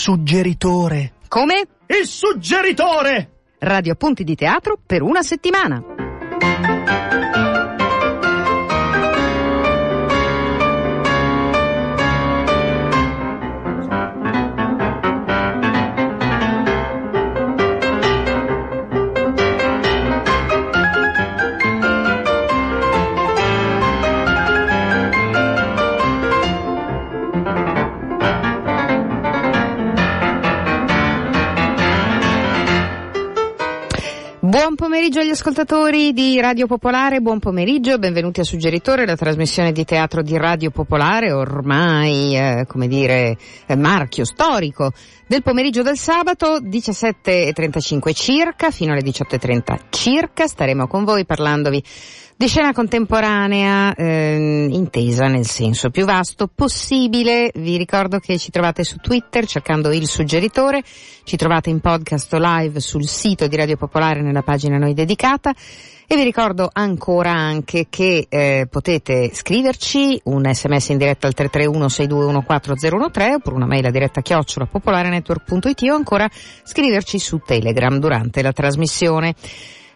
suggeritore. Come? Il suggeritore! Radio Appunti di Teatro per una settimana. Buon pomeriggio agli ascoltatori di Radio Popolare, buon pomeriggio, benvenuti a Suggeritore, la trasmissione di teatro di Radio Popolare, ormai, eh, come dire, eh, marchio storico del pomeriggio del sabato, 17.35 circa, fino alle 18.30 circa, staremo con voi parlandovi di scena contemporanea eh, intesa nel senso più vasto possibile. Vi ricordo che ci trovate su Twitter cercando il suggeritore, ci trovate in podcast o live sul sito di Radio Popolare nella pagina noi dedicata e vi ricordo ancora anche che eh, potete scriverci un sms in diretta al 331 6214013 oppure una mail a diretta chiocciola popolarenetwork.it o ancora scriverci su Telegram durante la trasmissione.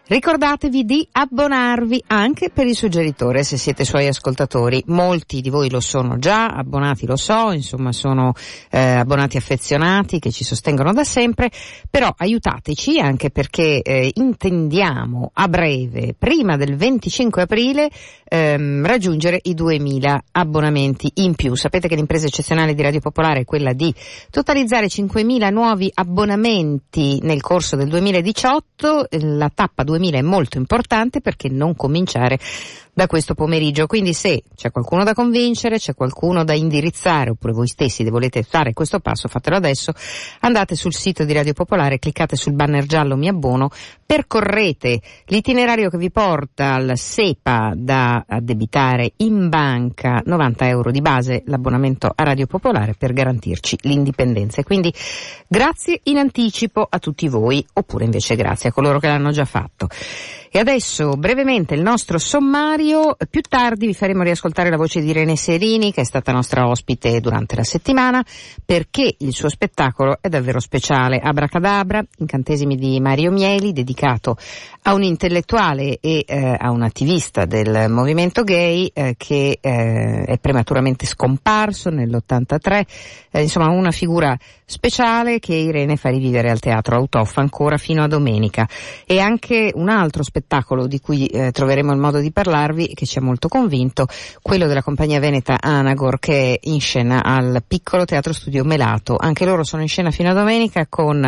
Ricordatevi di abbonarvi anche per il suggeritore se siete suoi ascoltatori. Molti di voi lo sono già, abbonati lo so, insomma sono eh, abbonati affezionati che ci sostengono da sempre, però aiutateci anche perché eh, intendiamo a breve, prima del 25 aprile, ehm, raggiungere i 2000 abbonamenti in più. Sapete che l'impresa eccezionale di Radio Popolare è quella di totalizzare 5.000 nuovi abbonamenti nel corso del 2018, la tappa 2000 è molto importante perché non cominciare da questo pomeriggio. Quindi se c'è qualcuno da convincere, c'è qualcuno da indirizzare, oppure voi stessi volete fare questo passo, fatelo adesso, andate sul sito di Radio Popolare, cliccate sul banner giallo Mi abbono, percorrete l'itinerario che vi porta al SEPA da addebitare in banca 90 euro di base l'abbonamento a Radio Popolare per garantirci l'indipendenza. Quindi grazie in anticipo a tutti voi, oppure invece grazie a coloro che l'hanno già fatto. E adesso brevemente il nostro sommario, più tardi vi faremo riascoltare la voce di Irene Serini che è stata nostra ospite durante la settimana perché il suo spettacolo è davvero speciale. Abracadabra, incantesimi di Mario Mieli, dedicato a un intellettuale e eh, a un attivista del movimento gay eh, che eh, è prematuramente scomparso nell'83, eh, insomma una figura speciale che Irene fa rivivere al teatro Autoff ancora fino a domenica. E anche un altro spettacolo di cui eh, troveremo il modo di parlarvi che ci ha molto convinto, quello della compagnia veneta Anagor che è in scena al piccolo teatro studio Melato. Anche loro sono in scena fino a domenica con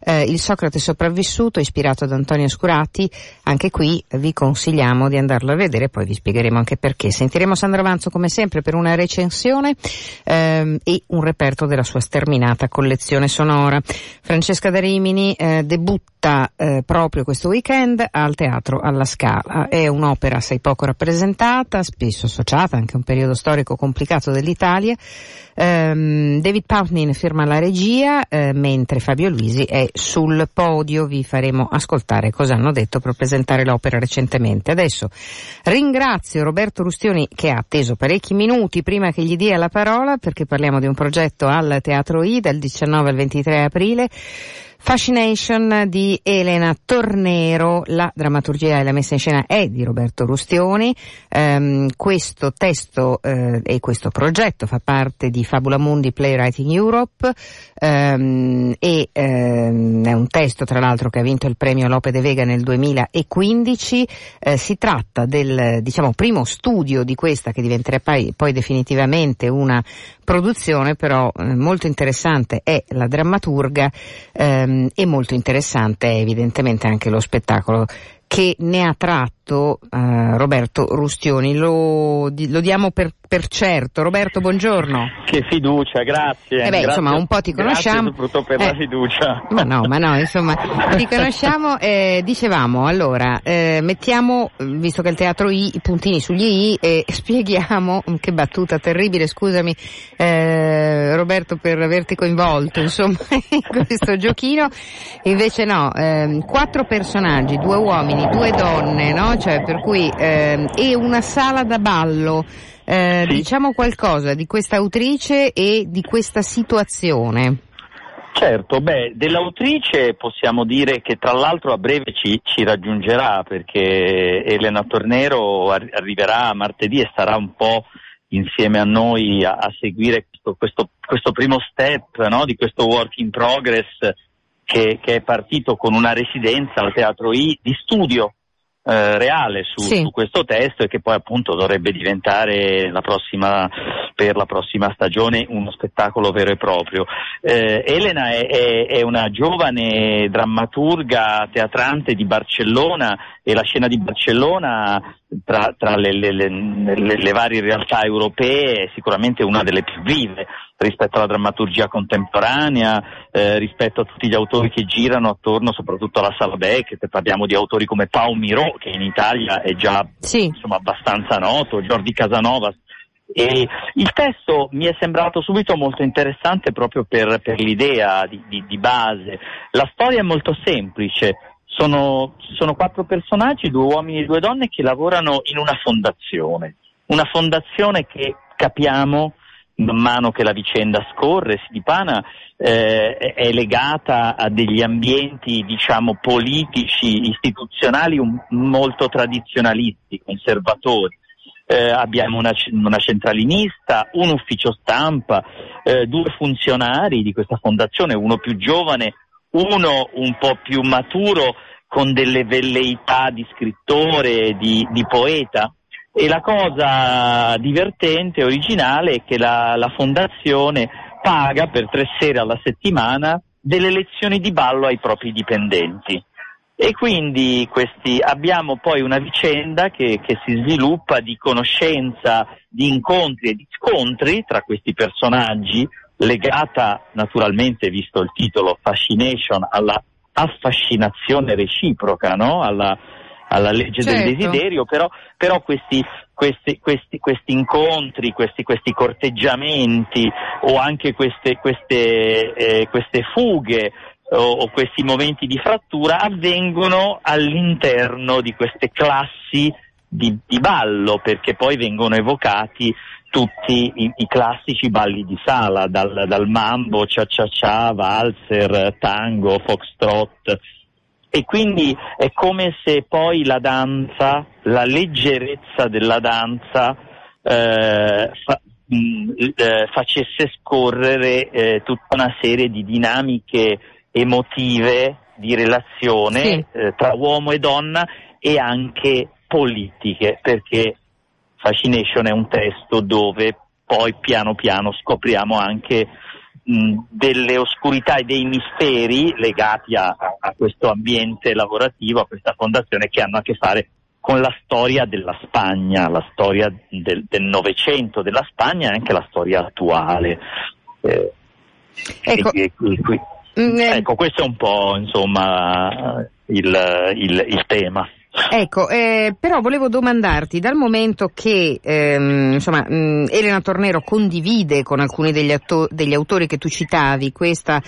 eh, il Socrate sopravvissuto ispirato ad Antonio Scurati. Anche qui vi consigliamo di andarlo a vedere, poi vi spiegheremo anche perché. Sentiremo Sandro Avanzo come sempre per una recensione ehm, e un reperto della sua sterminata collezione sonora. Francesca da Rimini eh, debutta eh, proprio questo weekend al Teatro alla Scala. È un'opera assai poco rappresentata, spesso associata anche a un periodo storico complicato dell'Italia. Um, David Pountney firma la regia, eh, mentre Fabio Luisi è sul podio. Vi faremo ascoltare cosa hanno detto per presentare l'opera recentemente. Adesso ringrazio Roberto Rustioni che ha atteso parecchi minuti prima che gli dia la parola perché parliamo di un progetto al Teatro I dal 19 al 23 aprile. Fascination di Elena Tornero, la drammaturgia e la messa in scena è di Roberto Rustioni. Um, questo testo uh, e questo progetto fa parte di Fabula Mundi Playwriting Europe um, e um, è un testo tra l'altro che ha vinto il premio Lope de Vega nel 2015. Uh, si tratta del diciamo primo studio di questa che diventerà poi, poi definitivamente una produzione, però eh, molto interessante è la drammaturga ehm, e molto interessante evidentemente anche lo spettacolo che ne ha tratto eh, Roberto Rustioni. Lo, lo diamo per, per, certo. Roberto, buongiorno. Che fiducia, grazie. Eh beh, grazie, insomma, un po' ti conosciamo. Grazie per eh, la fiducia. Ma no, ma no, insomma, ti conosciamo. Eh, dicevamo, allora, eh, mettiamo, visto che il teatro I, i puntini sugli I, e spieghiamo, che battuta terribile, scusami eh, Roberto per averti coinvolto, insomma, in questo giochino. Invece no, ehm, quattro personaggi, due uomini, due donne, no? Cioè, per cui, eh, e una sala da ballo. Eh, Sì. Diciamo qualcosa di questa autrice e di questa situazione. Certo, beh, dell'autrice possiamo dire che tra l'altro a breve ci, ci raggiungerà perché Elena Tornero ar- arriverà martedì e sarà un po' insieme a noi a, a seguire questo, questo, questo, primo step no, di questo work in progress che, che, è partito con una residenza al Teatro I di studio eh, reale su, sì. su, questo testo e che poi appunto dovrebbe diventare la prossima, per la prossima stagione uno spettacolo vero e proprio. Eh, Elena è, è, è, una giovane drammaturga teatrante di Barcellona e la scena di Barcellona tra, tra le, le, le, le, varie realtà europee è sicuramente una delle più vive rispetto alla drammaturgia contemporanea, eh, rispetto a tutti gli autori che girano attorno soprattutto alla Sala Beckett, parliamo di autori come Pau Miro che in Italia è già sì. insomma, abbastanza noto, Jordi Casanova. E il testo mi è sembrato subito molto interessante proprio per, per l'idea di, di, di base. La storia è molto semplice, sono, sono quattro personaggi, due uomini e due donne che lavorano in una fondazione, una fondazione che capiamo man mano che la vicenda scorre, si dipana, eh, è legata a degli ambienti, diciamo, politici, istituzionali un, molto tradizionalisti, conservatori. Eh, abbiamo una, una, centralinista, un ufficio stampa, eh, due funzionari di questa fondazione, uno più giovane, uno un po' più maturo con delle velleità di scrittore, di, di poeta. E la cosa divertente originale è che la, la fondazione paga per tre sere alla settimana delle lezioni di ballo ai propri dipendenti. E quindi questi, abbiamo poi una vicenda che, che, si sviluppa di conoscenza, di incontri e di scontri tra questi personaggi, legata naturalmente, visto il titolo Fascination, alla affascinazione reciproca, no? alla, alla legge certo. del desiderio, però, però questi, questi, questi, questi, incontri, questi, questi, corteggiamenti o anche queste, eh, queste fughe o, o, questi momenti di frattura avvengono all'interno di queste classi di, di ballo perché poi vengono evocati tutti i, i, classici balli di sala, dal, dal mambo, cha-cha-cha, valzer, tango, foxtrot. E quindi è come se poi la danza, la leggerezza della danza, eh, fa, mh, mm, eh, facesse scorrere eh, tutta una serie di dinamiche emotive di relazione sì. Eh, tra uomo e donna e anche politiche, perché Fascination è un testo dove poi piano piano scopriamo anche mh, delle oscurità e dei misteri legati a, a, questo ambiente lavorativo, a questa fondazione che hanno a che fare con la storia della Spagna, la storia del, Novecento della Spagna e anche la storia attuale. Eh, ecco. E, e, e, mm, eh. ecco, questo è un po' insomma il, il, il tema. Ecco, eh, però volevo domandarti, dal momento che ehm, insomma, mh, Elena Tornero condivide con alcuni degli, atto- degli, autori che tu citavi questa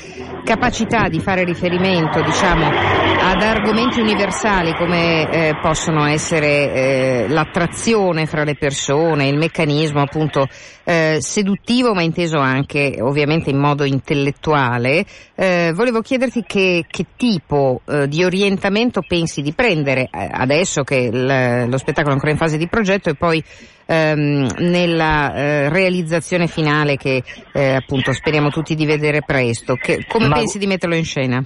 capacità di fare riferimento diciamo, ad argomenti universali come eh, possono essere eh, l'attrazione fra le persone, il meccanismo appunto eh, seduttivo ma inteso anche ovviamente in modo intellettuale, eh, volevo chiederti che, che tipo eh, di orientamento pensi di prendere adesso che il, lo spettacolo è ancora in fase di progetto e poi ehm, nella eh, realizzazione finale che eh, appunto speriamo tutti di vedere presto. Che, come Ma... pensi di metterlo in scena?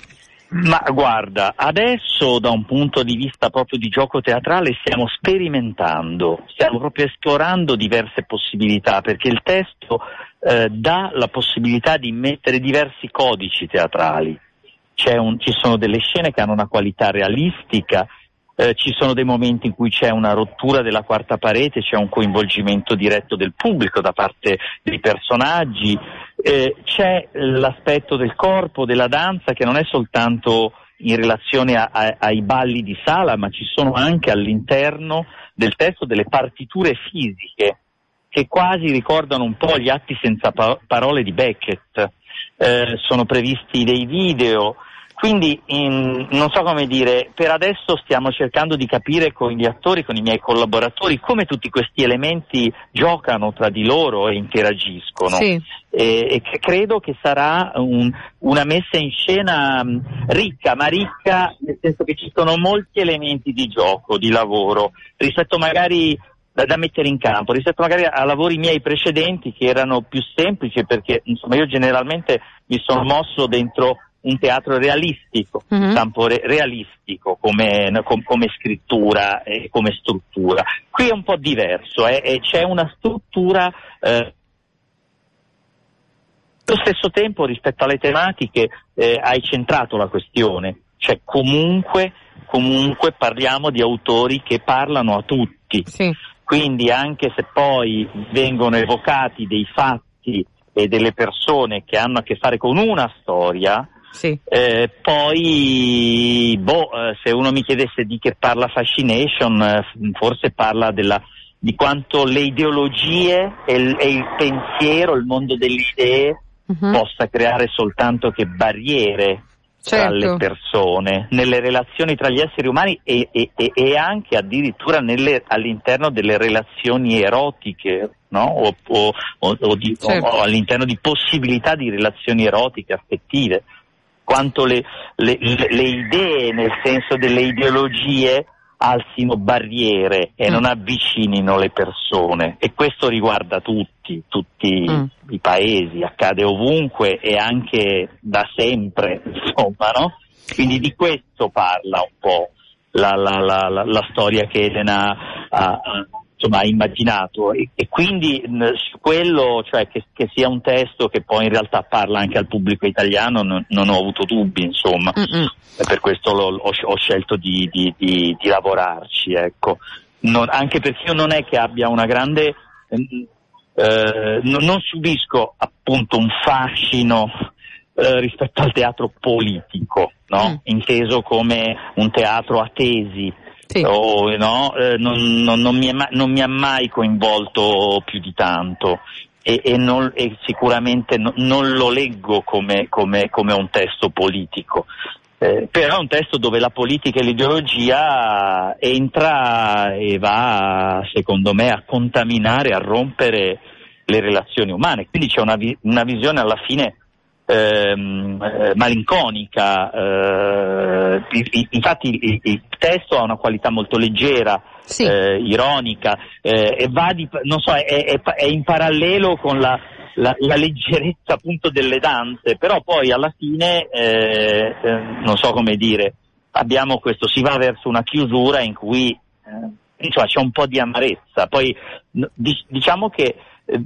Ma guarda, adesso da un punto di vista proprio di gioco teatrale stiamo sperimentando, stiamo proprio esplorando diverse possibilità perché il testo eh, dà la possibilità di mettere diversi codici teatrali. Un, ci sono delle scene che hanno una qualità realistica, eh, ci sono dei momenti in cui c'è una rottura della quarta parete, c'è un coinvolgimento diretto del pubblico da parte dei personaggi, eh, c'è l'aspetto del corpo, della danza che non è soltanto in relazione a, a, ai balli di sala, ma ci sono anche all'interno del testo delle partiture fisiche che quasi ricordano un po' gli atti senza pa- parole di Beckett. Eh, sono previsti dei video, Quindi in, non so come dire, per adesso stiamo cercando di capire con gli attori, con i miei collaboratori, come tutti questi elementi giocano tra di loro e interagiscono. Sì. E, e, credo che sarà un, una messa in scena ricca, ma ricca nel senso che ci sono molti elementi di gioco, di lavoro, rispetto magari da, da, mettere in campo rispetto magari a lavori miei precedenti che erano più semplici perché insomma io generalmente mi sono mosso dentro un teatro realistico, un campo re- realistico come, com- come, scrittura e come struttura. Qui è un po' diverso, eh, c'è una struttura eh, allo stesso tempo rispetto alle tematiche eh, hai centrato la questione, cioè comunque, comunque, parliamo di autori che parlano a tutti, sì. quindi anche se poi vengono evocati dei fatti e delle persone che hanno a che fare con una storia, sì. Eh, poi, boh, eh, se uno mi chiedesse di che parla Fascination, eh, forse parla della, di quanto le ideologie e il, e il, pensiero, il mondo delle idee uh-huh. possa creare soltanto che barriere certo. tra le persone, nelle relazioni tra gli esseri umani e, e, e anche addirittura nelle, all'interno delle relazioni erotiche. No? O, o, o, di, certo. o all'interno di possibilità di relazioni erotiche, affettive quanto le, le, le, idee, nel senso delle ideologie, alzino barriere e mm. non avvicinino le persone e questo riguarda tutti, tutti mm. i paesi, accade ovunque e anche da sempre, insomma, no? Quindi di questo parla un po' la, la, la, la storia che Elena ha, insomma, immaginato e, e quindi mh, su quello, cioè che, che, sia un testo che poi in realtà parla anche al pubblico italiano, non, non ho avuto dubbi, insomma, Mm-mm. per questo ho, ho, scelto di, di, di, di lavorarci, ecco. non, anche perché io non è che abbia una grande, eh, non, non subisco appunto un fascino eh, rispetto al teatro politico, no? mm. inteso come un teatro a tesi sì. o, no, eh, non, non, non, mi mai, non, mi ha mai coinvolto più di tanto e, e, non, e sicuramente non lo leggo come, come, come un testo politico. Eh, però è un testo dove la politica e l'ideologia entra e va, secondo me, a contaminare, a rompere le relazioni umane. Quindi c'è una, una visione alla fine ehm, eh, malinconica, eh, infatti il, il, testo ha una qualità molto leggera, sì. eh, ironica eh, e va di, non so, è, è, è in parallelo con la, la, la, leggerezza appunto delle danze, però poi alla fine, eh, eh, non so come dire, abbiamo questo, si va verso una chiusura in cui insomma, c'è un po' di amarezza, poi diciamo che eh,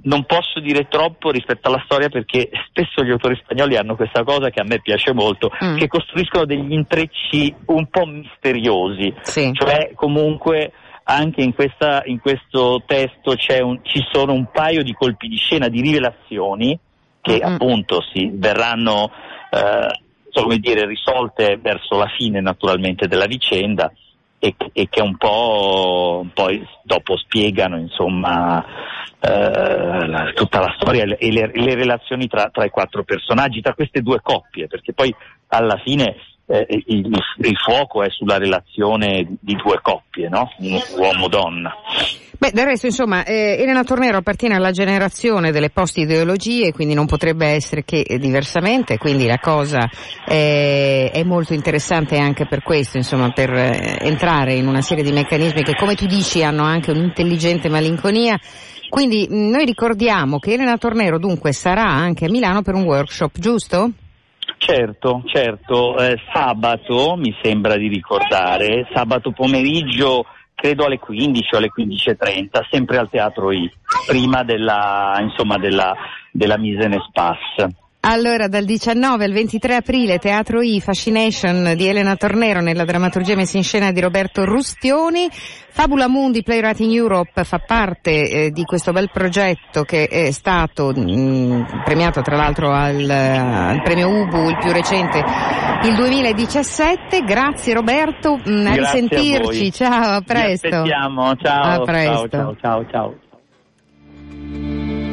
non posso dire troppo rispetto alla storia perché spesso gli autori spagnoli hanno questa cosa che a me piace molto, mm. che costruiscono degli intrecci un po' misteriosi, sì. cioè comunque anche in, questa, in questo testo un, ci sono un paio di colpi di scena, di rivelazioni che mm-hmm. appunto si verranno eh, come dire, risolte verso la fine naturalmente della vicenda e, e che un po' poi dopo spiegano insomma eh, la, tutta la storia e le, le relazioni tra, tra, i quattro personaggi, tra queste due coppie, perché poi alla fine eh, il, il, fuoco è sulla relazione di due coppie, no? uomo-donna. Beh, del resto, insomma, eh, Elena Tornero appartiene alla generazione delle post-ideologie, quindi non potrebbe essere che diversamente, quindi la cosa eh, è molto interessante anche per questo, insomma, per eh, entrare in una serie di meccanismi che, come tu dici, hanno anche un'intelligente malinconia. Quindi noi ricordiamo che Elena Tornero dunque sarà anche a Milano per un workshop, giusto? Certo, certo, eh, sabato mi sembra di ricordare, sabato pomeriggio credo alle 15 o alle 15.30, sempre al Teatro I, prima della, insomma, della, della mise en espace. Allora, dal 19 al 23 aprile, Teatro I, Fascination di Elena Tornero nella drammaturgia messa in scena di Roberto Rustioni. Fabula Mundi Playwriting Europe fa parte eh, di questo bel progetto che è stato mh, mm, premiato tra l'altro al, al, premio Ubu, il più recente, il 2017. Grazie Roberto, mh, mm, a risentirci. A ciao, a presto. Ciao. A presto. ciao, ciao. ciao. that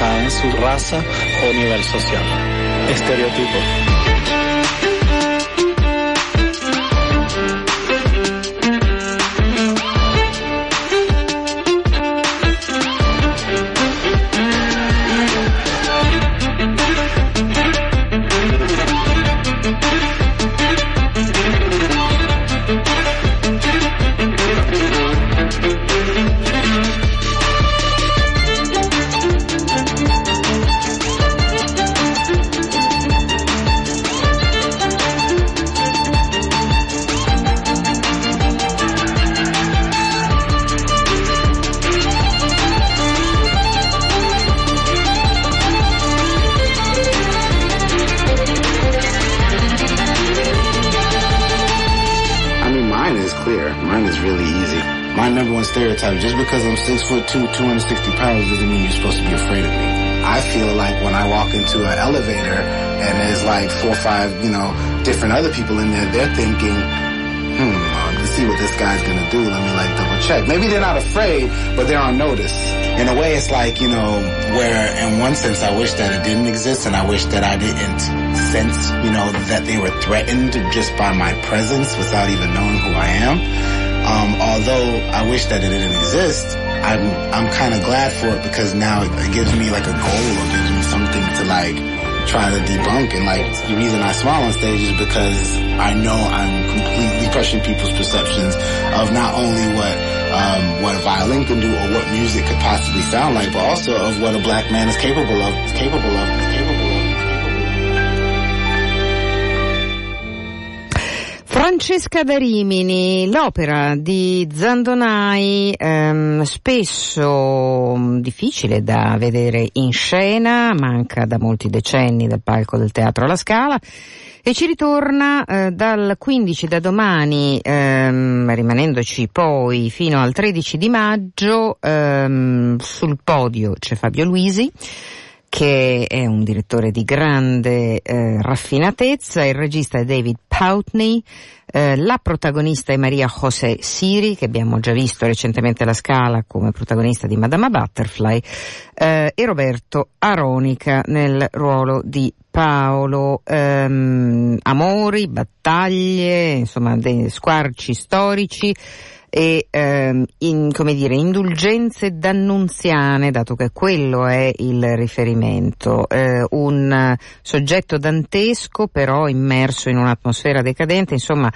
en su raza o nivel social. Stereotype. Just because I'm six foot two, 260 pounds doesn't mean you're supposed to be afraid of me. I feel like when I walk into an elevator and there's like four or five, you know, different other people in there, they're thinking, hmm, let's see what this guy's gonna do. Let me like double check. Maybe they're not afraid, but they're on notice. In a way, it's like, you know, where in one sense I wish that it didn't exist and I wish that I didn't sense, you know, that they were threatened just by my presence without even knowing who I am. Um, although I wish that it didn't exist, I'm I'm kind of glad for it because now it, it gives me like a goal or gives me something to like try to debunk. And like the reason I smile on stage is because I know I'm completely crushing people's perceptions of not only what um, what a violin can do or what music could possibly sound like, but also of what a black man is capable of, is capable of, Francesca da Rimini, l'opera di Zandonai, ehm, spesso mm, difficile da vedere in scena, manca da molti decenni dal palco del Teatro alla Scala e ci ritorna eh, dal 15 da domani, ehm, rimanendoci poi fino al 13 di maggio, ehm, sul podio c'è Fabio Luisi che è un direttore di grande eh, raffinatezza, il regista è David Poutney, eh, la protagonista è Maria José Siri, che abbiamo già visto recentemente alla Scala come protagonista di Madama Butterfly, eh, e Roberto Aronica nel ruolo di Paolo, ehm, amori, battaglie, insomma, dei squarci storici, e ehm, in, come dire, indulgenze dannunziane, dato che quello è il riferimento, eh, un soggetto dantesco però immerso in un'atmosfera decadente, insomma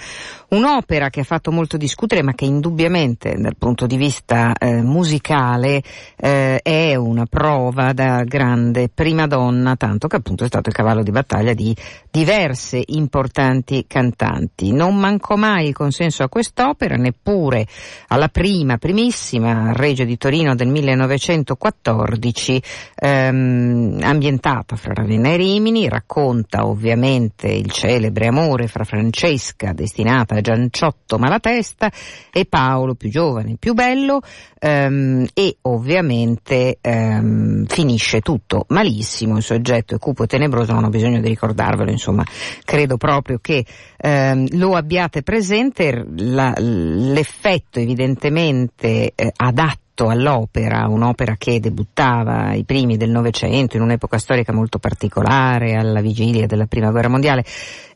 un'opera che ha fatto molto discutere ma che indubbiamente dal punto di vista eh, musicale eh, è una prova da grande prima donna, tanto che appunto è stato il cavallo di battaglia di diverse importanti cantanti. Non mancò mai il consenso a quest'opera, neppure alla prima, primissima Reggio di Torino del 1914, ehm, ambientata fra Ravenna e Rimini, racconta ovviamente il celebre amore fra Francesca, destinata a Gianciotto Malatesta, e Paolo, più giovane, più bello, ehm, e ovviamente ehm, finisce tutto malissimo, il soggetto è cupo e tenebroso, non ho bisogno di ricordarvelo, insomma, credo proprio che ehm, lo abbiate presente, la, l'effetto evidentemente eh, adatto all'opera, un'opera che debuttava ai primi del Novecento, in un'epoca storica molto particolare, alla vigilia della Prima Guerra Mondiale,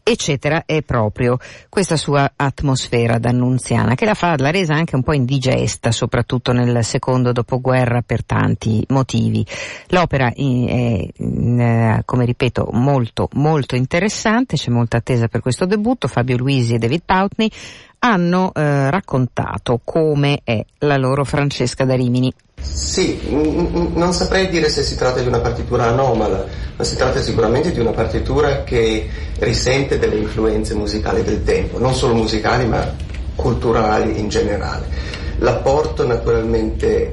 eccetera, è proprio questa sua atmosfera d'annunziana che la fa, l'ha resa anche un po' indigesta, soprattutto nel secondo dopoguerra per tanti motivi. L'opera è, è come ripeto, molto, molto interessante, c'è molta attesa per questo debutto, Fabio Luisi e David Poutney hanno eh, raccontato come è la loro Francesca da Rimini. Sì, non saprei dire se si tratta di una partitura anomala, ma si tratta sicuramente di una partitura che risente delle influenze musicali del tempo, non solo musicali ma culturali in generale. L'apporto naturalmente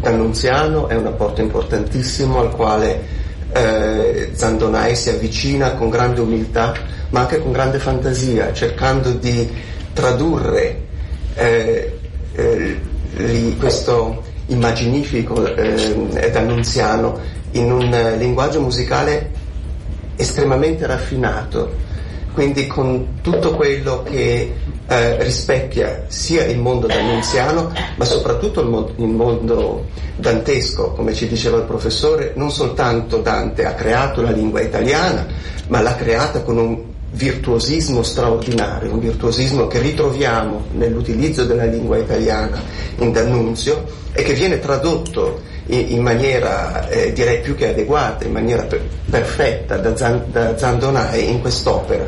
d'Annunziano è un apporto importantissimo al quale eh, Zandonai si avvicina con grande umiltà ma anche con grande fantasia, cercando di tradurre eh, eh, questo immaginifico eh, d'annunziano in un eh, linguaggio musicale estremamente raffinato, quindi con tutto quello che eh, rispecchia sia il mondo d'annunziano, ma soprattutto il, mo- il mondo dantesco, come ci diceva il professore, non soltanto Dante ha creato la lingua italiana, ma l'ha creata con un virtuosismo straordinario, un virtuosismo che ritroviamo nell'utilizzo della lingua italiana in D'Annunzio e che viene tradotto in, in maniera eh, direi più che adeguata, in maniera per, perfetta da, Zan, da Zandonai in quest'opera.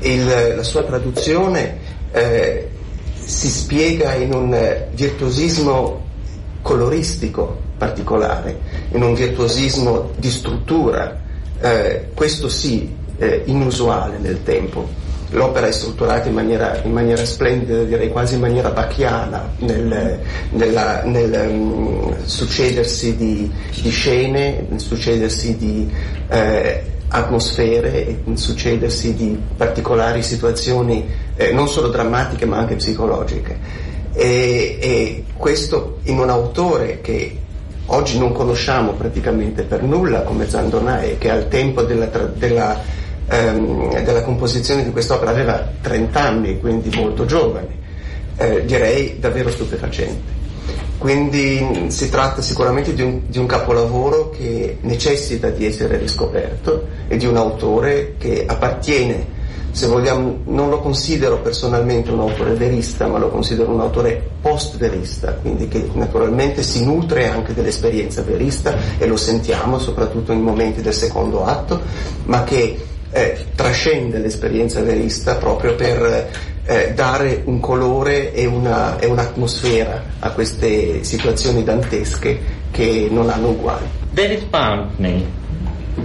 Il, la sua traduzione eh, si spiega in un virtuosismo coloristico particolare, in un virtuosismo di struttura, eh, questo sì eh, inusuale nel tempo. L'opera è strutturata in maniera, in maniera, splendida, direi quasi in maniera bacchiana, nel, nella, nel um, succedersi di, di, scene, nel succedersi di eh, atmosfere, nel succedersi di particolari situazioni eh, non solo drammatiche ma anche psicologiche. E, e questo in un autore che oggi non conosciamo praticamente per nulla come Zandonai, che al tempo della, della ehm, della composizione di quest'opera aveva 30 anni, quindi molto giovane, eh, direi davvero stupefacente. Quindi si tratta sicuramente di un, di un, capolavoro che necessita di essere riscoperto e di un autore che appartiene, se vogliamo, non lo considero personalmente un autore verista, ma lo considero un autore post-verista, quindi che naturalmente si nutre anche dell'esperienza verista e lo sentiamo soprattutto in momenti del secondo atto, ma che eh, trascende l'esperienza verista proprio per eh, dare un colore e, una, e, un'atmosfera a queste situazioni dantesche che non hanno uguali. David Pumpney,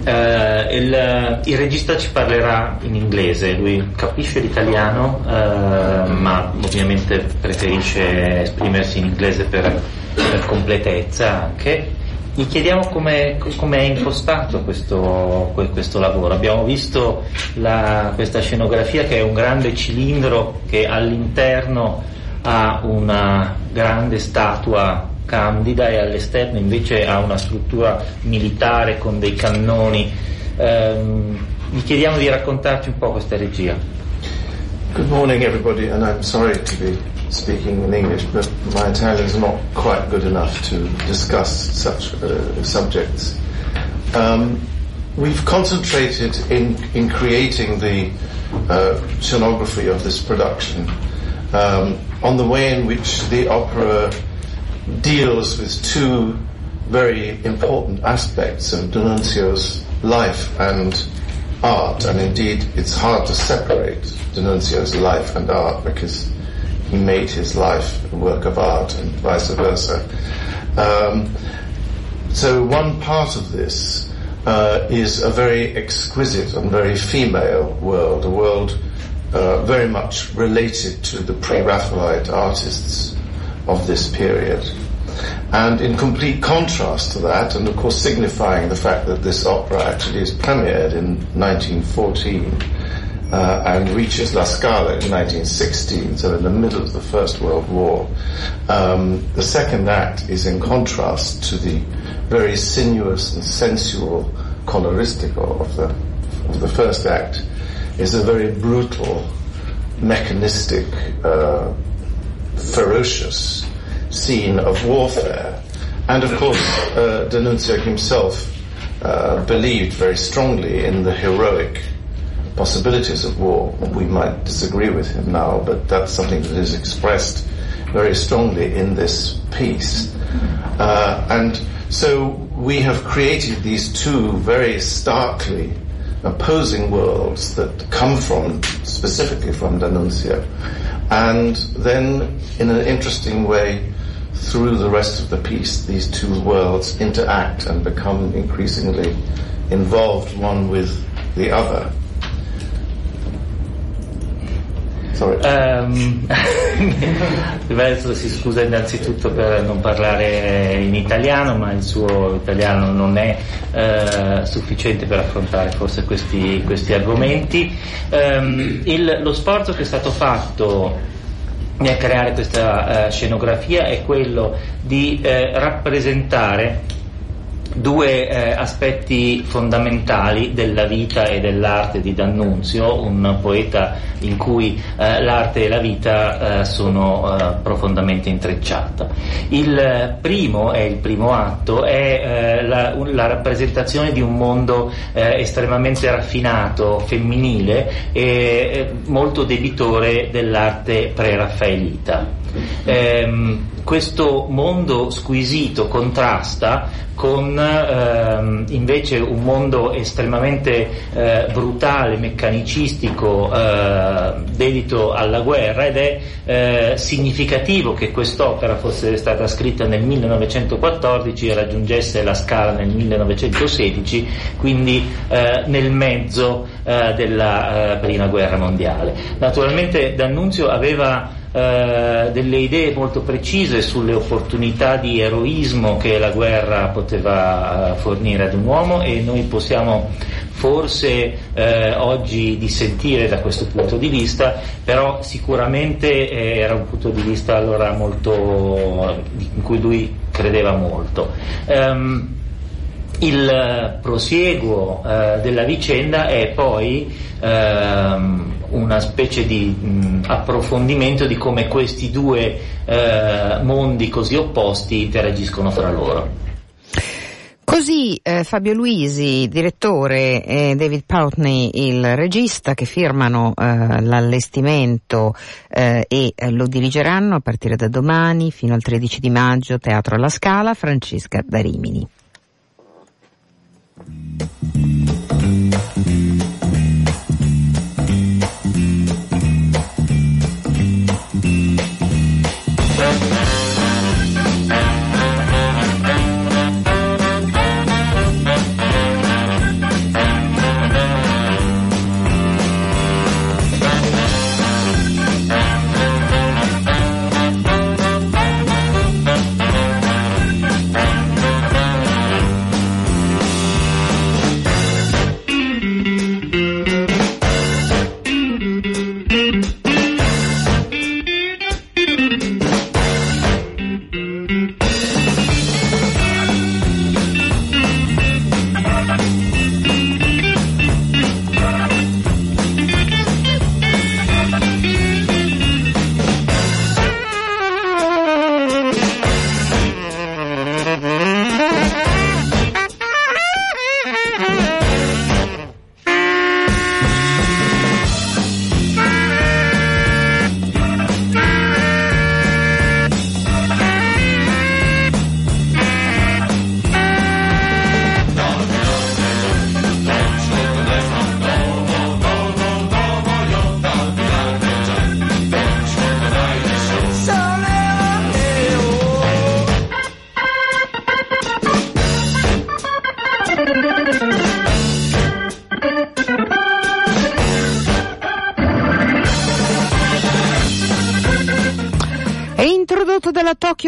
eh, il, il, regista ci parlerà in inglese, lui capisce l'italiano eh, ma ovviamente preferisce esprimersi in inglese per, per completezza anche gli chiediamo come è impostato questo, questo, lavoro. Abbiamo visto la, questa scenografia che è un grande cilindro che all'interno ha una grande statua candida e all'esterno invece ha una struttura militare con dei cannoni. Um, gli chiediamo di raccontarci un po' questa regia. Good morning everybody and I'm sorry to be speaking in English, but my Italian is not quite good enough to discuss such uh, subjects. Um, we've concentrated in, in creating the uh, scenography of this production um, on the way in which the opera deals with two very important aspects of D'Annunzio's life and art, and indeed it's hard to separate D'Annunzio's life and art because he made his life a work of art and vice versa. Um, so one part of this uh, is a very exquisite and very female world, a world uh, very much related to the pre-Raphaelite artists of this period. And in complete contrast to that, and of course signifying the fact that this opera actually is premiered in 1914, uh, and reaches La Scala in 1916, so in the middle of the First World War. Um, the second act is in contrast to the very sinuous and sensual coloristic of the, of the first act, is a very brutal, mechanistic, uh, ferocious scene of warfare. And of course, uh, D'Annunzio himself uh, believed very strongly in the heroic possibilities of war. We might disagree with him now, but that's something that is expressed very strongly in this piece. Uh, and so we have created these two very starkly opposing worlds that come from, specifically from D'Annunzio. And then, in an interesting way, through the rest of the piece, these two worlds interact and become increasingly involved one with the other. Um, Verso si scusa innanzitutto per non parlare in italiano, ma il suo italiano non è uh, sufficiente per affrontare forse questi, questi argomenti. Um, il, lo sforzo che è stato fatto nel creare questa eh, scenografia è quello di eh, rappresentare due eh, aspetti fondamentali della vita e dell'arte di D'Annunzio, un poeta in cui eh, l'arte e la vita eh, sono eh, profondamente intrecciate. Il primo, è il primo atto, è eh, la, la, rappresentazione di un mondo eh, estremamente raffinato, femminile e molto debitore dell'arte pre-raffaelita. Ehm, questo mondo squisito contrasta con ehm, invece un mondo estremamente eh, brutale, meccanicistico, eh, dedito alla guerra ed è eh, significativo che quest'opera fosse stata scritta nel 1914 e raggiungesse la scala nel 1916, quindi eh, nel mezzo eh, della eh, prima guerra mondiale. Naturalmente D'Annunzio aveva eh, delle idee molto precise sulle opportunità di eroismo che la guerra poteva eh, fornire ad un uomo e noi possiamo forse eh, oggi dissentire da questo punto di vista, però sicuramente eh, era un punto di vista allora molto, in cui lui credeva molto. Um, il prosieguo eh, della vicenda è poi ehm, una specie di mh, approfondimento di come questi due eh, mondi così opposti interagiscono fra loro. Così eh, Fabio Luisi, direttore, e David Poutney, il regista, che firmano eh, l'allestimento eh, e eh, lo dirigeranno a partire da domani fino al 13 di maggio, Teatro alla Scala, Francesca da Thank you.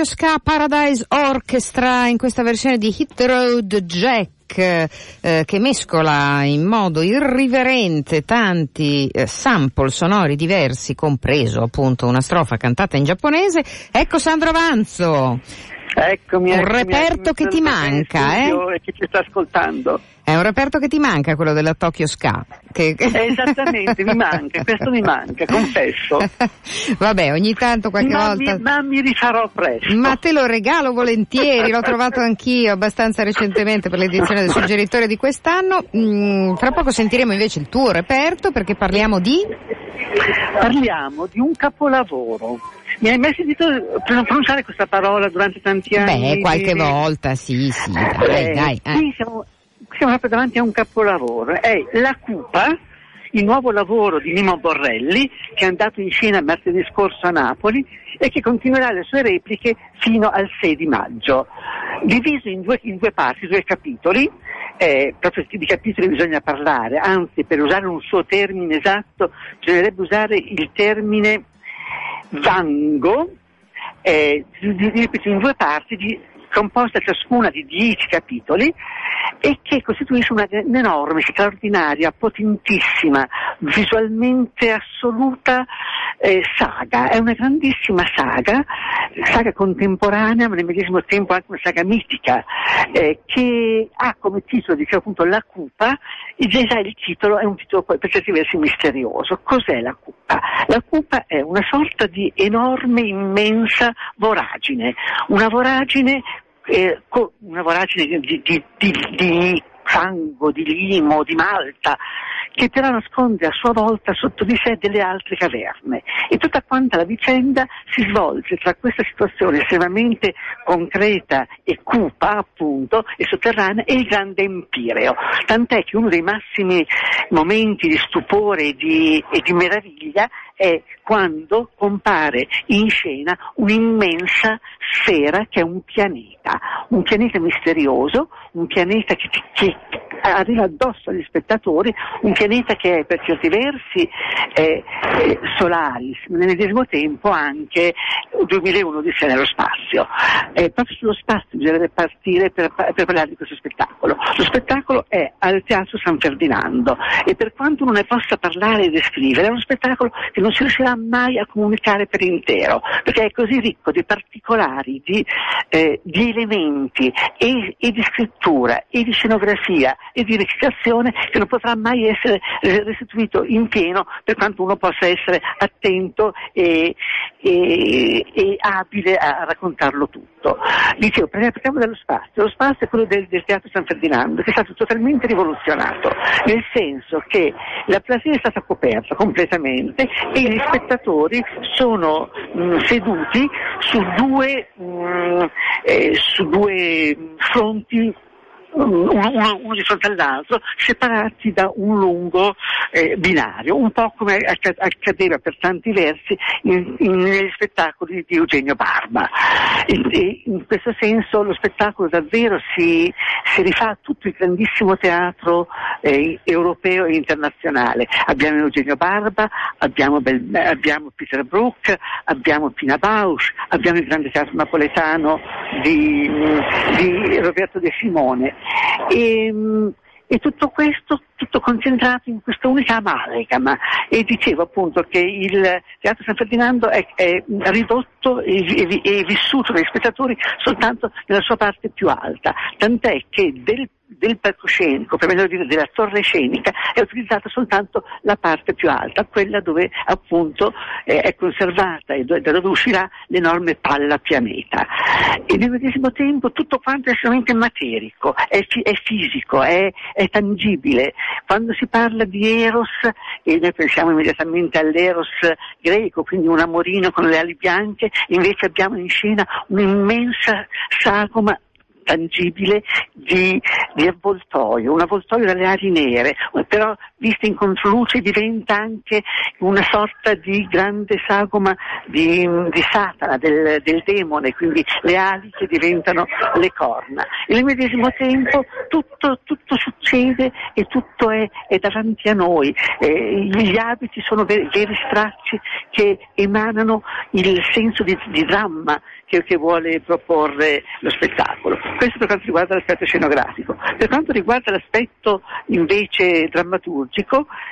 Ska Paradise Orchestra in questa versione di Hit Road Jack eh, che mescola in modo irriverente tanti eh, sample sonori diversi, compreso appunto una strofa cantata in giapponese. Ecco Sandro Avanzo. Eccomi, un eccomi, reperto eccomi, che ti manca, eh? E che ci sta ascoltando. È un reperto che ti manca quello della Tokyo Ska. Che... Esattamente, mi manca, questo mi manca, confesso. Vabbè, ogni tanto qualche ma volta. Mi, ma mi rifarò presto. Ma te lo regalo volentieri, l'ho trovato anch'io abbastanza recentemente per l'edizione del suggeritore di quest'anno. Mm, tra poco sentiremo invece il tuo reperto perché parliamo di. Parliamo di un capolavoro. Mi hai mai sentito pronunciare questa parola durante tanti anni? Beh, qualche volta, sì, sì, dai, eh, dai. Eh. Sì, siamo, siamo proprio davanti a un capolavoro. È La Cupa, il nuovo lavoro di Mimo Borrelli, che è andato in scena martedì scorso a Napoli e che continuerà le sue repliche fino al 6 di maggio. Diviso in due, in due parti, due capitoli, eh, proprio di capitoli bisogna parlare, anzi per usare un suo termine esatto bisognerebbe usare il termine vango, eh, in due parti di, composta ciascuna di dieci capitoli e che costituisce un'enorme, straordinaria, potentissima, visualmente assoluta eh, saga, è una grandissima saga, saga contemporanea ma nel medesimo tempo anche una saga mitica eh, che ha come titolo, dicevo appunto, La Cupa, e già il titolo è un titolo per certi versi misterioso. Cos'è la Cupa? La Cupa è una sorta di enorme, immensa voragine, una voragine eh, una voragine di, di, di, di fango, di limo, di malta, che però nasconde a sua volta sotto di sé delle altre caverne. E tutta quanta la vicenda si svolge tra questa situazione estremamente concreta e cupa, appunto, e sotterranea, e il grande empireo. Tant'è che uno dei massimi momenti di stupore e di, e di meraviglia è quando compare in scena un'immensa sfera che è un pianeta, un pianeta misterioso, un pianeta che, che arriva addosso agli spettatori, un pianeta che è per certi versi eh, Solaris, ma nel medesimo tempo anche 2001 di sé nello spazio. Eh, proprio sullo spazio bisognerebbe partire per, per, parlare di questo spettacolo. Lo spettacolo è al Teatro San Ferdinando e per quanto non ne possa parlare e descrivere, è uno spettacolo che non si riuscirà mai a comunicare per intero, perché è così ricco di particolari, di, eh, di elementi e, e, di scrittura e di scenografia e di recitazione che non potrà mai essere restituito in pieno per quanto uno possa essere attento e, e, e abile a raccontarlo tutto. Dicevo, parliamo dello spazio, lo spazio è quello del, del Teatro San Ferdinando che è stato totalmente rivoluzionato, nel senso che la platea è stata coperta completamente e gli spettatori sono mh, mm, seduti su due, mh, mm, eh, su due fronti uno, di fronte all'altro, separati da un lungo eh, binario, un po' come accadeva per tanti versi negli spettacoli di Eugenio Barba. E, e in questo senso lo spettacolo davvero si, si rifà a tutto il grandissimo teatro eh, europeo e internazionale. Abbiamo Eugenio Barba, abbiamo, Bel, abbiamo Peter Brook, abbiamo Pina Bausch, abbiamo il grande teatro napoletano di, di Roberto De Simone. E, e tutto questo tutto concentrato in questa unica amalgama. E dicevo appunto che il Teatro San Ferdinando è, è ridotto e, e, vissuto dai spettatori soltanto nella sua parte più alta, tant'è che del del palcoscenico, per meglio dire della torre scenica, è utilizzata soltanto la parte più alta, quella dove appunto eh, è conservata e da dove uscirà l'enorme palla pianeta. E nel medesimo tempo tutto quanto è estremamente materico, è, fi- è fisico, è, è, tangibile. Quando si parla di Eros, e noi pensiamo immediatamente all'Eros greco, quindi un amorino con le ali bianche, invece abbiamo in scena un'immensa sagoma tangibile di, di, avvoltoio, un avvoltoio dalle ali nere, però vista in controluce diventa anche una sorta di grande sagoma di, di Satana, del, del, demone, quindi le ali che diventano le corna. E nel medesimo tempo tutto, tutto succede e tutto è, è davanti a noi, eh, gli abiti sono veri, veri stracci che emanano il senso di, di dramma che, che vuole proporre lo spettacolo. Questo per quanto riguarda l'aspetto scenografico. Per quanto riguarda l'aspetto invece drammaturgico,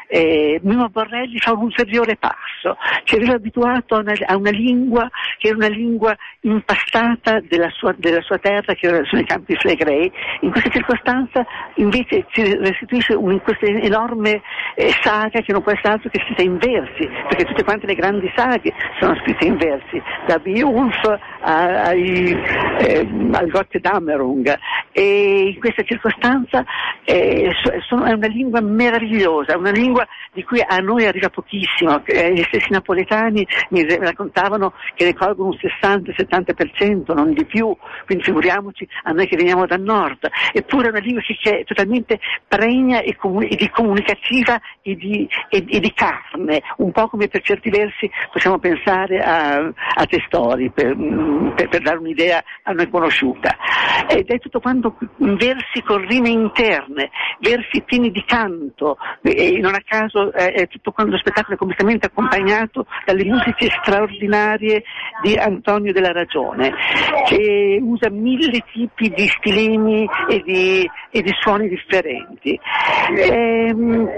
eh, Mimo Borrelli fa un ulteriore passo, ci aveva abituato a una, a una, lingua che era una lingua impastata della sua, della sua terra, che sono i campi flegrei. In questa circostanza invece ci restituisce un, questa enorme eh, saga che non può essere altro che scritta in versi, perché tutte quante le grandi saghe sono scritte in versi, da Beowulf ai, eh, al Gotterdammerung e in questa circostanza eh, sono, è una lingua meravigliosa, una lingua di cui a noi arriva pochissimo, eh, gli stessi napoletani mi raccontavano che ne colgono un 60-70%, non di più, quindi figuriamoci a noi che veniamo dal nord, eppure è una lingua che, è totalmente pregna e, comun- e di comunicativa e di, e, e di, carne, un po' come per certi versi possiamo pensare a, a Testori, per, per, per dare un'idea a noi conosciuta. ed è tutto quanto versi con rime interne, versi pieni di canto e non a caso eh, tutto quanto lo spettacolo è completamente accompagnato dalle musiche straordinarie di Antonio della Ragione che usa mille tipi di stilemi e di, e di suoni differenti ehm,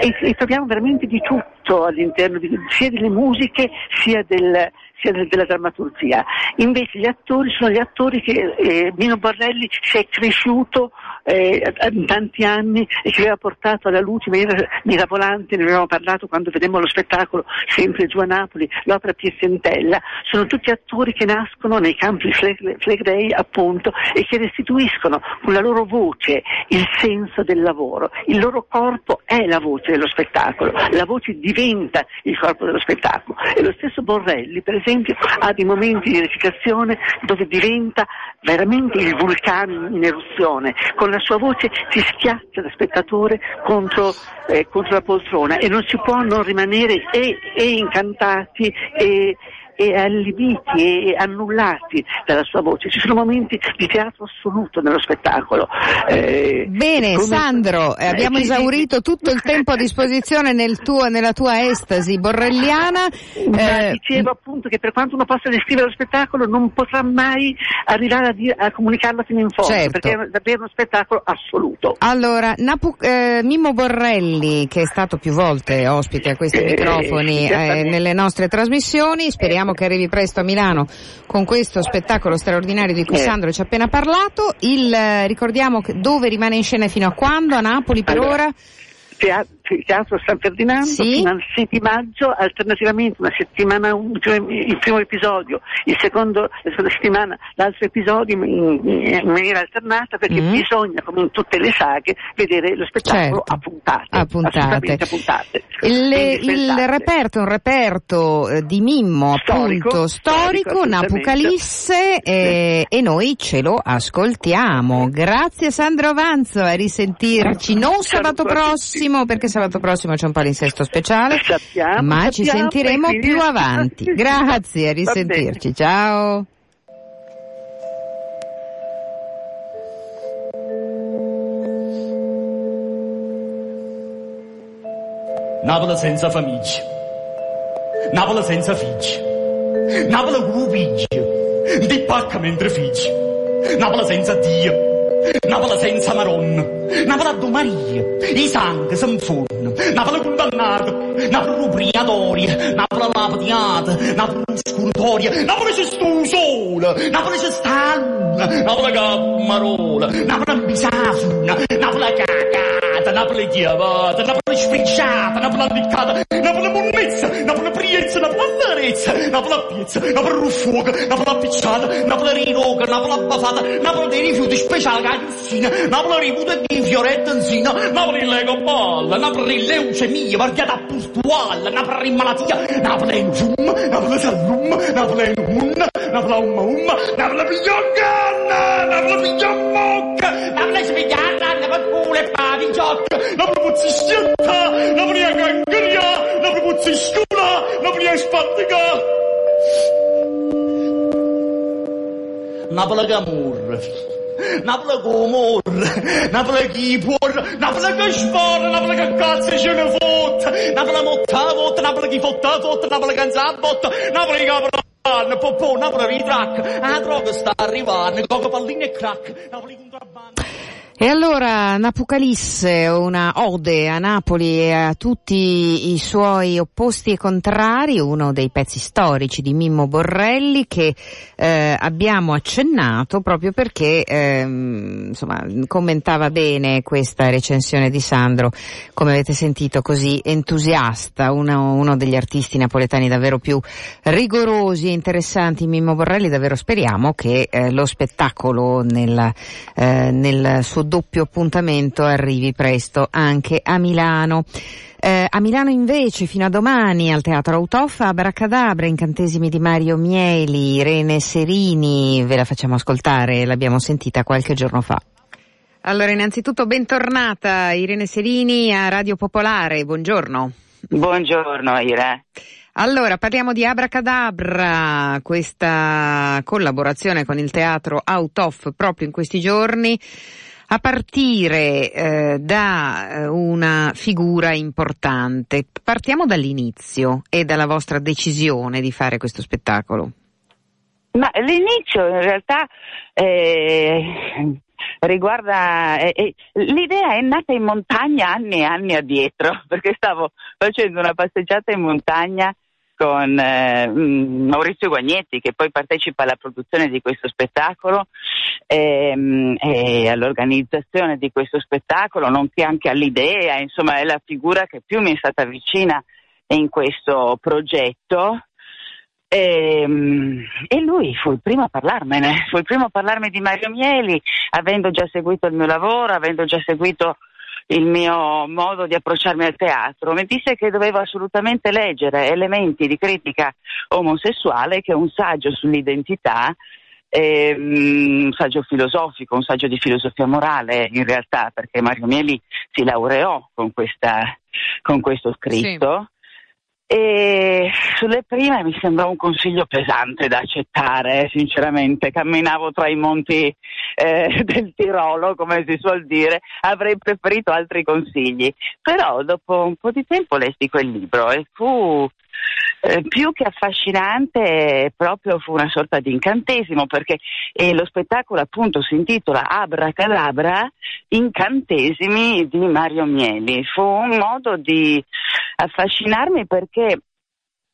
e, e, troviamo veramente di tutto all'interno di, sia delle musiche sia del, sia della drammaturgia. Invece gli attori sono gli attori che eh, Mino Borrelli si è cresciuto eh, in tanti anni e che aveva portato alla luce in maniera mirabolante, ne avevamo parlato quando vedemmo lo spettacolo sempre giù a Napoli, l'opera Piacentella, sono tutti attori che nascono nei campi Flegrei appunto e che restituiscono con la loro voce il senso del lavoro, il loro corpo è la voce dello spettacolo, la voce diventa il corpo dello spettacolo. E lo stesso Borrelli per esempio ha dei momenti di recitazione dove diventa veramente il vulcano in eruzione, con la sua voce si schiaccia lo spettatore contro, eh, contro la poltrona e non si può non rimanere e, e incantati e, e allibiti e annullati dalla sua voce. Ci sono momenti di teatro assoluto nello spettacolo. Eh, Bene, come... Sandro, eh, abbiamo esaurito tutto il tempo a disposizione nel tuo, nella tua estasi borrelliana. Eh, dicevo appunto che per quanto uno possa descrivere lo spettacolo non potrà mai arrivare a, dire, a comunicarlo fino in fondo, certo. perché è davvero uno spettacolo assoluto. Allora, Napu, eh, Mimmo Borrelli, che è stato più volte ospite a questi eh, microfoni eh, nelle nostre trasmissioni, speriamo speriamo che arrivi presto a Milano con questo spettacolo straordinario di cui eh. Sandro ci ha appena parlato. Il, eh, ricordiamo dove rimane in scena fino a quando? A Napoli per allora, ora? Teatro San Ferdinando sì? fino al 6 di maggio, alternativamente una settimana il primo episodio, il secondo, la seconda settimana l'altro episodio in, in maniera alternata perché mm. bisogna, come in tutte le saghe, vedere lo spettacolo certo. a puntate. A puntate. A puntate. Il, il, reperto è un reperto eh, di Mimmo, storico, appunto, storico, storico Napocalisse eh, e noi ce lo ascoltiamo. Grazie Sandro Vanzo, a risentirci non sabato prossimo perché sabato prossimo c'è un palinsesto speciale, sappiamo, ma sappiamo, ci sentiremo più avanti. Grazie, a risentirci. Ciao. Napoli senza famiglia, Napoli senza figli, Napoli con un figlio, di pacca mentre figli, Napoli senza Dio. Napoli senza Maronna, Napoli a Maria, i sangue si infonno, Napoli condannato, Napoli rubriatoria, Napoli lapatiata, Napoli oscuratoria, Napoli c'è sto sole, Napoli c'è sta luna, Napoli cammarola, Napoli bisafuna, Napoli cacata, Napoli chiamata, Napoli sfricciata, Napoli ammiccata, Napoli monnezza, Napoli amarezza, Napoli a piezza, Napoli ruffuoca, Napoli appicciata, Napoli riroca, Napoli abbafata, Napoli dei rifiuti speciali cagliussina, Napoli riputa di fioretta insina, Napoli lego balla, Napoli leucemia, marchiata a portuale, Napoli malattia, Napoli in zoom, Napoli sallum, Napoli in munna, Napoli umma umma, Napoli piglioccanna, Napoli pigliocca, Napoli spigliata, Napoli pure pari gioca, Napoli puzzi sciatta, Napoli a gangaria, Napoli puzzi scuola, Napoli a spattica. Napoli gamur. Napoli comor, Napoli chi puor, Napoli che spara, Napoli che cazzo ce ne fotte, Napoli motta votta, Napoli chi fotta votta, Napoli che non botta, Napoli che Popò, Napoli ritrac, la droga sta arrivando, coca palline e crack, Napoli contrabbando. E allora Napocalisse, una ode a Napoli e a tutti i suoi opposti e contrari, uno dei pezzi storici di Mimmo Borrelli che eh, abbiamo accennato proprio perché eh, insomma, commentava bene questa recensione di Sandro, come avete sentito così entusiasta, uno, uno degli artisti napoletani davvero più rigorosi e interessanti, Mimmo Borrelli, davvero speriamo che eh, lo spettacolo nel, eh, nel suo doppio appuntamento arrivi presto anche a Milano. Eh, a Milano invece fino a domani al Teatro Autoffa Abracadabra, incantesimi di Mario Mieli, Irene Serini, ve la facciamo ascoltare, l'abbiamo sentita qualche giorno fa. Allora innanzitutto bentornata Irene Serini a Radio Popolare, buongiorno. Buongiorno Ire. Allora, parliamo di Abracadabra, questa collaborazione con il teatro Out of proprio in questi giorni a partire eh, da eh, una figura importante. Partiamo dall'inizio e dalla vostra decisione di fare questo spettacolo. Ma l'inizio in realtà eh, riguarda eh, eh, l'idea è nata in montagna anni e anni addietro perché stavo facendo una passeggiata in montagna con eh, mm, Maurizio Guagnetti che poi partecipa alla produzione di questo spettacolo ehm, e all'organizzazione di questo spettacolo, nonché anche all'idea, insomma è la figura che più mi è stata vicina in questo progetto. E, ehm, e, lui fu il primo a parlarmene, fu il primo a parlarmi di Mario Mieli, avendo già seguito il mio lavoro, avendo già seguito il mio modo di approcciarmi al teatro, mi disse che dovevo assolutamente leggere elementi di critica omosessuale, che è un saggio sull'identità, eh, un saggio filosofico, un saggio di filosofia morale in realtà, perché Mario Mieli si laureò con, questa, con questo scritto. Sì. E sulle prime mi sembra un consiglio pesante da accettare, sinceramente. Camminavo tra i monti eh, del Tirolo, come si suol dire, avrei preferito altri consigli. Però dopo un po' di tempo lessi quel libro e fu eh, più che affascinante proprio fu una sorta di incantesimo perché eh, lo spettacolo appunto si intitola Abracadabra incantesimi di Mario Mieli fu un modo di affascinarmi perché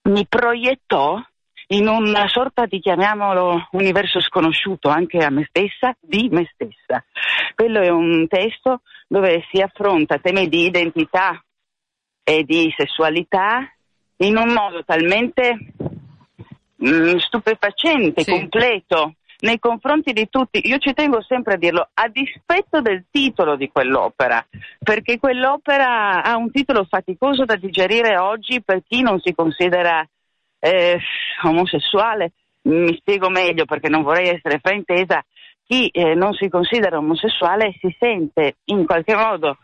mi proiettò in una sorta di, chiamiamolo, universo sconosciuto anche a me stessa, di me stessa. Quello è un testo dove si affronta temi di identità e di sessualità in un modo talmente mh, mm, stupefacente, sì. completo, nei confronti di tutti, io ci tengo sempre a dirlo, a dispetto del titolo di quell'opera, perché quell'opera ha un titolo faticoso da digerire oggi per chi non si considera eh, omosessuale. Mi spiego meglio perché non vorrei essere fraintesa. Chi eh, non si considera omosessuale si sente in qualche modo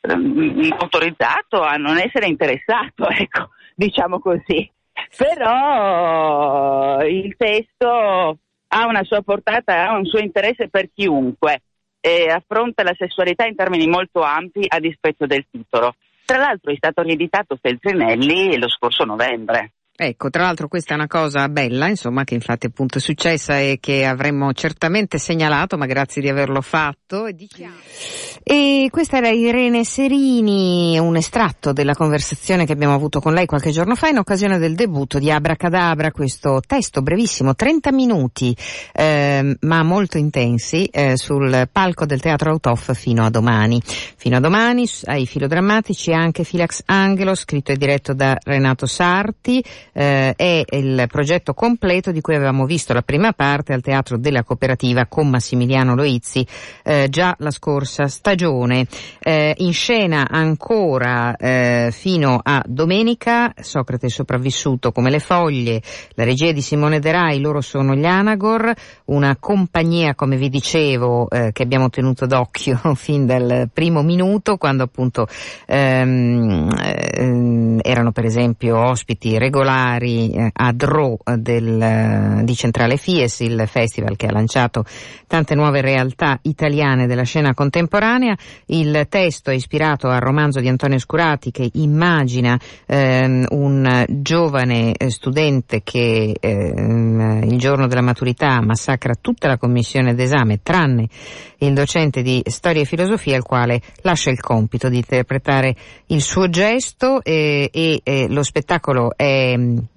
eh, autorizzato a non essere interessato, ecco, diciamo così. Però il testo ha una sua portata, ha un suo interesse per chiunque e affronta la sessualità in termini molto ampi a dispetto del titolo. Tra l'altro è stato rieditato Feltrinelli lo scorso novembre. Ecco, tra l'altro questa è una cosa bella, insomma, che infatti appunto è successa e che avremmo certamente segnalato, ma grazie di averlo fatto. E, e questa era Irene Serini, un estratto della conversazione che abbiamo avuto con lei qualche giorno fa in occasione del debutto di Abracadabra, questo testo brevissimo, 30 minuti, eh, ma molto intensi, eh, sul palco del Teatro Autof fino a domani. Fino a domani, ai filodrammatici anche Filax Angelo, scritto e diretto da Renato Sarti, eh, è il progetto completo di cui avevamo visto la prima parte al Teatro della Cooperativa con Massimiliano Loizzi eh, già la scorsa stagione. Eh, in scena ancora eh, fino a domenica Socrate sopravvissuto come le foglie, la regia di Simone De Rai, loro sono gli Anagor, una compagnia come vi dicevo eh, che abbiamo tenuto d'occhio fin dal primo minuto quando appunto ehm, ehm, erano per esempio ospiti regolari particolari eh, a eh, del, eh, di Centrale Fies, il festival che ha lanciato tante nuove realtà italiane della scena contemporanea. Il testo è ispirato al romanzo di Antonio Scurati che immagina ehm, un giovane studente che ehm, il giorno della maturità massacra tutta la commissione d'esame tranne il docente di storia e filosofia il quale lascia il compito di interpretare il suo gesto e, e, e lo spettacolo è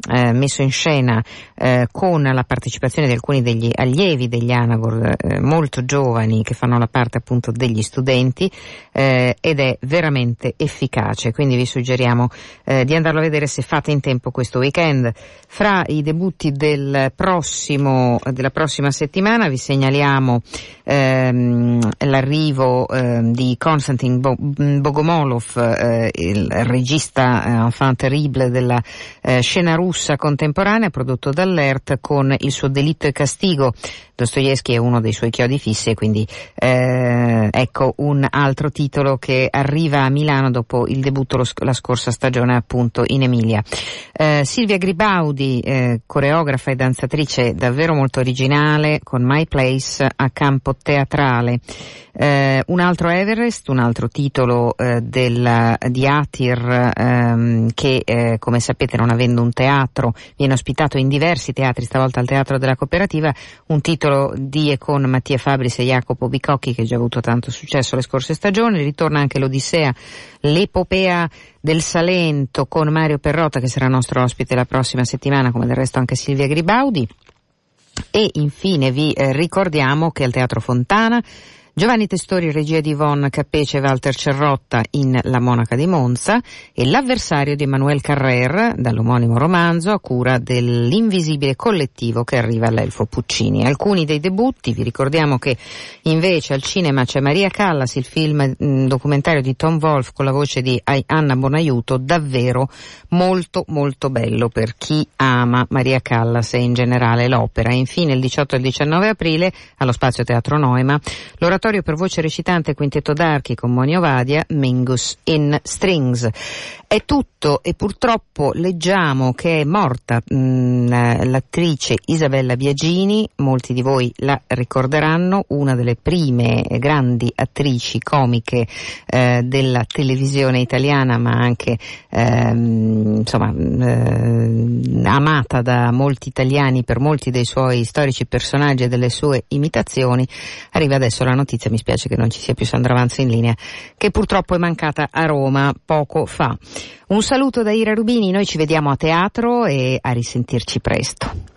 eh, messo in scena eh, con la partecipazione di alcuni degli allievi degli Anagor eh, molto giovani che fanno la parte appunto degli studenti eh, ed è veramente efficace. Quindi vi suggeriamo eh, di andarlo a vedere se fate in tempo questo weekend. Fra i debutti del prossimo, della prossima settimana vi segnaliamo ehm, l'arrivo ehm, di Konstantin Bogomolov il regista enfant terrible della scena scena russa contemporanea prodotto dall'ERT con il suo delitto e castigo. Dostoevsky è uno dei suoi chiodi fissi quindi eh, ecco un altro titolo che arriva a Milano dopo il debutto sc- la scorsa stagione appunto in Emilia. Eh, Silvia Gribaudi, eh, coreografa e danzatrice davvero molto originale con My Place a campo teatrale. Eh, un altro Everest, un altro titolo eh, del, di Atir ehm, che eh, come sapete non avendo un teatro viene ospitato in diversi teatri, stavolta al Teatro della Cooperativa, un titolo di e con Mattia Fabris e Jacopo Bicocchi che ha già avuto tanto successo le scorse stagioni, ritorna anche l'Odissea, l'epopea del Salento con Mario Perrotta che sarà nostro ospite la prossima settimana come del resto anche Silvia Gribaudi. E infine vi eh, ricordiamo che al Teatro Fontana Giovanni Testori, regia di Yvonne Cappece e Walter Cerrotta in La Monaca di Monza e l'avversario di Emanuele Carrer dall'omonimo romanzo a cura dell'invisibile collettivo che arriva all'Elfo Puccini. Alcuni dei debutti, vi ricordiamo che invece al cinema c'è Maria Callas, il film mh, documentario di Tom Wolf con la voce di Anna Bonaiuto, davvero molto molto bello per chi ama Maria Callas e in generale l'opera. Infine il 18 e il 19 aprile allo Spazio Teatro Noema l'oratorio repertorio per voce recitante Quintetto d'Archi con Monio Vadia, Mingus in Strings. È tutto e purtroppo leggiamo che è morta mh, mm, l'attrice Isabella Biagini, molti di voi la ricorderanno, una delle prime grandi attrici comiche eh, della televisione italiana ma anche ehm, insomma eh, amata da molti italiani per molti dei suoi storici personaggi e delle sue imitazioni. Arriva adesso la notizia notizia, mi spiace che non ci sia più Sandra Avanza in linea, che purtroppo è mancata a Roma poco fa. Un saluto da Ira Rubini, noi ci vediamo a teatro e a risentirci presto.